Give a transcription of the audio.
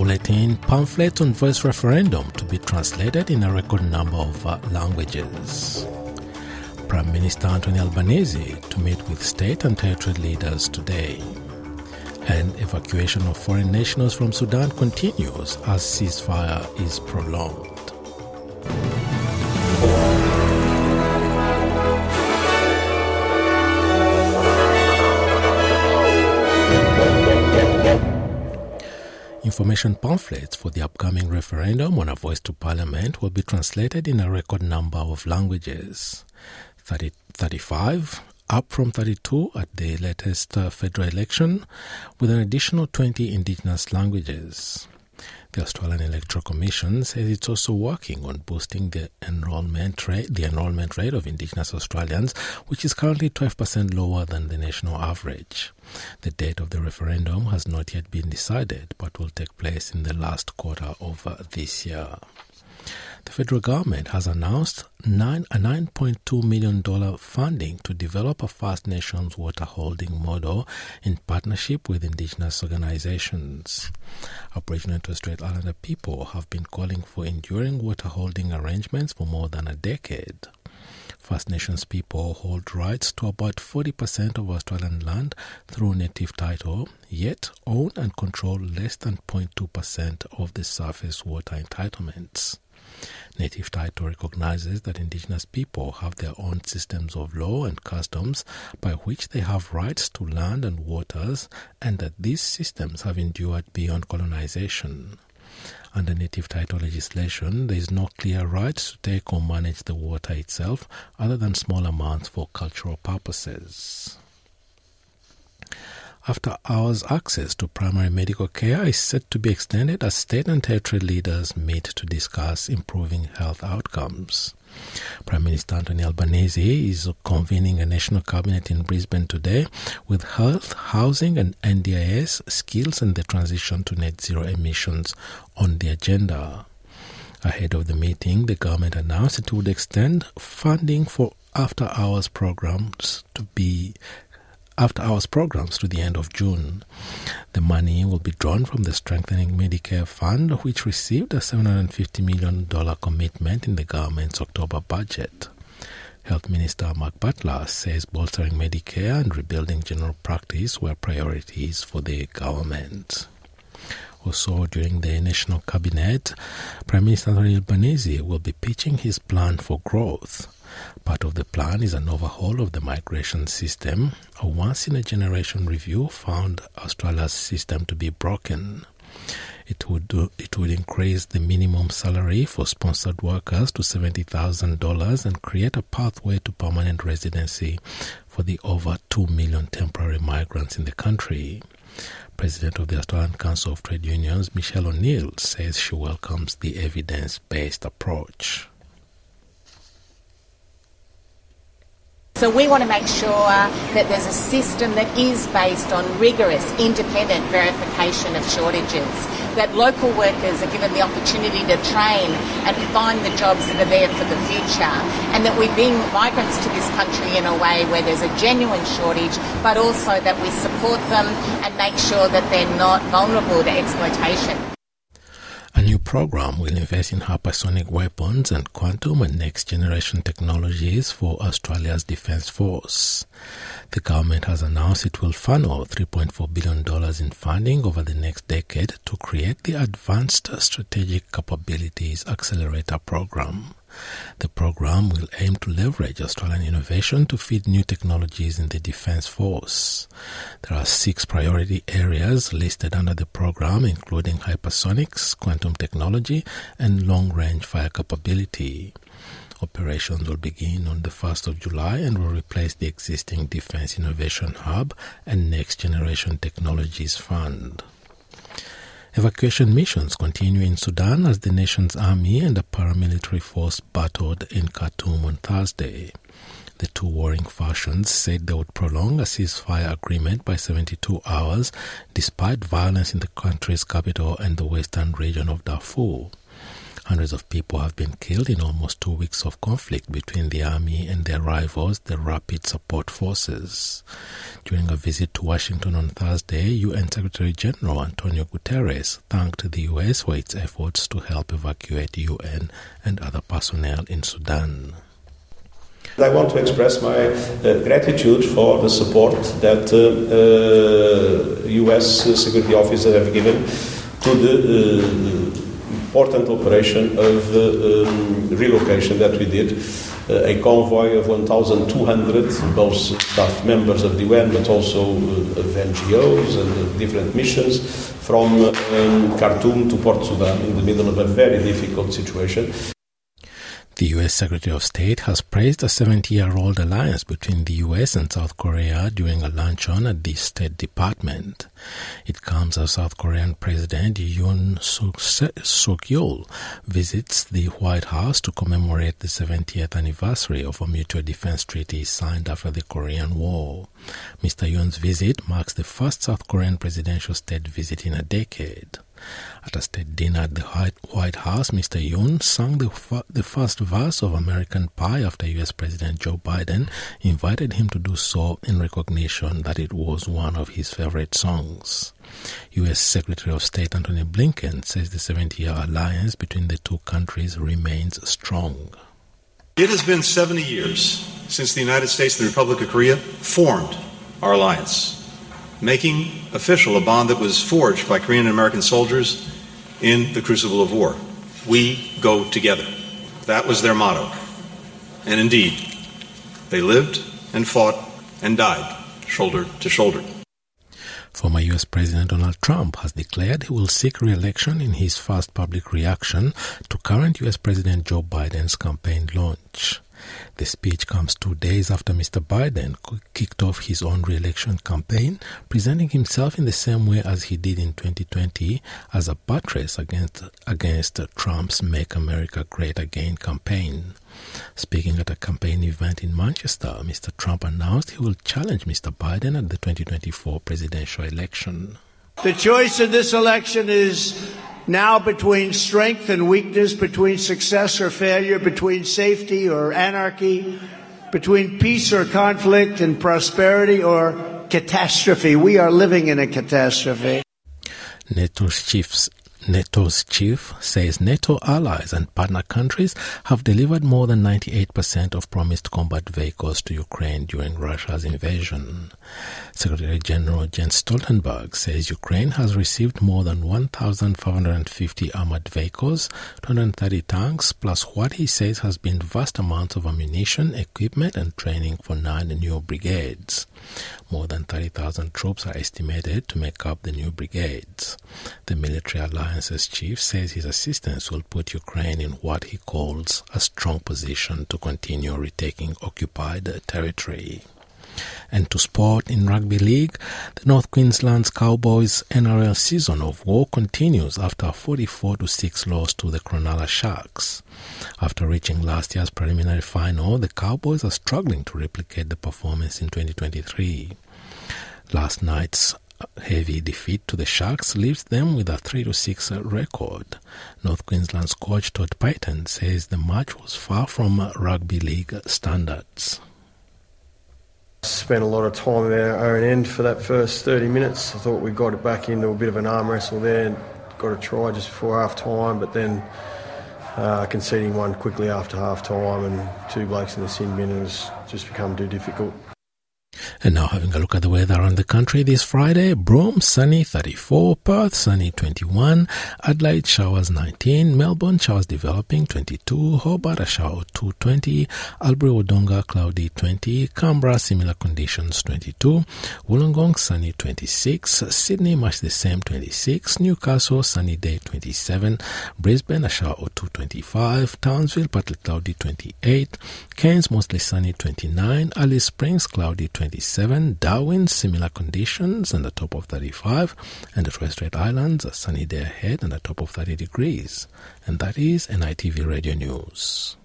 bulletin pamphlets on voice referendum to be translated in a record number of uh, languages. Prime Minister Anthony Albanese to meet with state and territory leaders today. And evacuation of foreign nationals from Sudan continues as ceasefire is prolonged. Information pamphlets for the upcoming referendum on a voice to parliament will be translated in a record number of languages 30, 35, up from 32 at the latest uh, federal election, with an additional 20 indigenous languages. The Australian Electoral Commission says it's also working on boosting the enrolment rate, the enrolment rate of Indigenous Australians, which is currently 12% lower than the national average. The date of the referendum has not yet been decided, but will take place in the last quarter of uh, this year. The federal government has announced nine, a $9.2 million funding to develop a First Nations water holding model in partnership with Indigenous organizations. Aboriginal and Torres Strait Islander people have been calling for enduring water holding arrangements for more than a decade. First Nations people hold rights to about 40% of Australian land through native title, yet own and control less than 0.2% of the surface water entitlements. Native title recognizes that indigenous people have their own systems of law and customs by which they have rights to land and waters, and that these systems have endured beyond colonization. Under native title legislation, there is no clear right to take or manage the water itself other than small amounts for cultural purposes. After hours access to primary medical care is set to be extended as state and territory leaders meet to discuss improving health outcomes. Prime Minister Anthony Albanese is convening a national cabinet in Brisbane today with health, housing, and NDIS skills and the transition to net zero emissions on the agenda. Ahead of the meeting, the government announced it would extend funding for after hours programs to be after hours programs to the end of June. The money will be drawn from the Strengthening Medicare Fund, which received a $750 million commitment in the government's October budget. Health Minister Mark Butler says bolstering Medicare and rebuilding general practice were priorities for the government. Also, during the National Cabinet, Prime Minister Albanese will be pitching his plan for growth. Part of the plan is an overhaul of the migration system. A once in a generation review found Australia's system to be broken. It would do, it would increase the minimum salary for sponsored workers to $70,000 and create a pathway to permanent residency for the over 2 million temporary migrants in the country. President of the Australian Council of Trade Unions, Michelle O'Neill, says she welcomes the evidence based approach. So we want to make sure that there's a system that is based on rigorous, independent verification of shortages, that local workers are given the opportunity to train and find the jobs that are there for the future, and that we bring migrants to this country in a way where there's a genuine shortage, but also that we support them and make sure that they're not vulnerable to exploitation. A new program will invest in hypersonic weapons and quantum and next generation technologies for Australia's Defence Force. The government has announced it will funnel $3.4 billion in funding over the next decade to create the Advanced Strategic Capabilities Accelerator Program. The program will aim to leverage Australian innovation to feed new technologies in the Defence Force. There are six priority areas listed under the program, including hypersonics, quantum technology, and long range fire capability. Operations will begin on the 1st of July and will replace the existing Defence Innovation Hub and Next Generation Technologies Fund. Evacuation missions continue in Sudan as the nation's army and a paramilitary force battled in Khartoum on Thursday. The two warring factions said they would prolong a ceasefire agreement by 72 hours despite violence in the country's capital and the western region of Darfur. Hundreds of people have been killed in almost two weeks of conflict between the army and their rivals, the Rapid Support Forces. During a visit to Washington on Thursday, UN Secretary General Antonio Guterres thanked the US for its efforts to help evacuate UN and other personnel in Sudan. I want to express my uh, gratitude for the support that uh, uh, U.S. security officers have given to the uh, important operation of uh, um, relocation that we did. Uh, a convoy of 1,200, both staff members of the UN, but also of NGOs and different missions, from um, Khartoum to Port Sudan in the middle of a very difficult situation. The U.S. Secretary of State has praised a 70 year old alliance between the U.S. and South Korea during a luncheon at the State Department. It comes as South Korean President Yoon Suk Yeol visits the White House to commemorate the 70th anniversary of a mutual defense treaty signed after the Korean War. Mr. Yoon's visit marks the first South Korean presidential state visit in a decade. At a state dinner at the White House, Mr. Yoon sang the, the first verse of American Pie after U.S. President Joe Biden invited him to do so in recognition that it was one of his favorite songs. U.S. Secretary of State Antony Blinken says the 70 year alliance between the two countries remains strong. It has been 70 years since the United States and the Republic of Korea formed our alliance making official a bond that was forged by Korean and American soldiers in the crucible of war. We go together. That was their motto. And indeed, they lived and fought and died shoulder to shoulder. Former US President Donald Trump has declared he will seek re election in his first public reaction to current US President Joe Biden's campaign launch. The speech comes two days after Mr. Biden kicked off his own re-election campaign, presenting himself in the same way as he did in 2020 as a buttress against, against Trump's Make America Great Again campaign. Speaking at a campaign event in Manchester, Mr. Trump announced he will challenge Mr. Biden at the 2024 presidential election. The choice in this election is now between strength and weakness, between success or failure, between safety or anarchy, between peace or conflict and prosperity or catastrophe. We are living in a catastrophe. NATO's chiefs NATO's chief says NATO allies and partner countries have delivered more than 98% of promised combat vehicles to Ukraine during Russia's invasion. Secretary General Jens Stoltenberg says Ukraine has received more than 1,550 armored vehicles, 230 tanks, plus what he says has been vast amounts of ammunition, equipment, and training for nine new brigades. More than 30,000 troops are estimated to make up the new brigades. The military alliance's chief says his assistance will put Ukraine in what he calls a strong position to continue retaking occupied territory. And to sport in rugby league, the North Queensland's Cowboys NRL season of war continues after a 44 6 loss to the Cronulla Sharks. After reaching last year's preliminary final, the Cowboys are struggling to replicate the performance in 2023. Last night's heavy defeat to the Sharks leaves them with a 3 6 record. North Queensland's coach Todd Payten says the match was far from rugby league standards. Spent a lot of time at our own end for that first 30 minutes. I thought we got it back into a bit of an arm wrestle there. Got a try just before half time, but then uh, conceding one quickly after half time and two blokes in the sin bin has just become too difficult. And now having a look at the weather around the country this Friday, Broome sunny 34, Perth sunny 21, Adelaide showers 19, Melbourne showers developing 22, Hobart a shower 220, Albury Wodonga cloudy 20, Canberra similar conditions 22, Wollongong sunny 26, Sydney much the same 26, Newcastle sunny day 27, Brisbane a shower 225, Townsville partly cloudy 28, Cairns mostly sunny 29, Alice Springs cloudy 27, Darwin, similar conditions and a top of 35, and the Torres Strait Islands, a sunny day ahead and a top of 30 degrees. And that is NITV Radio News.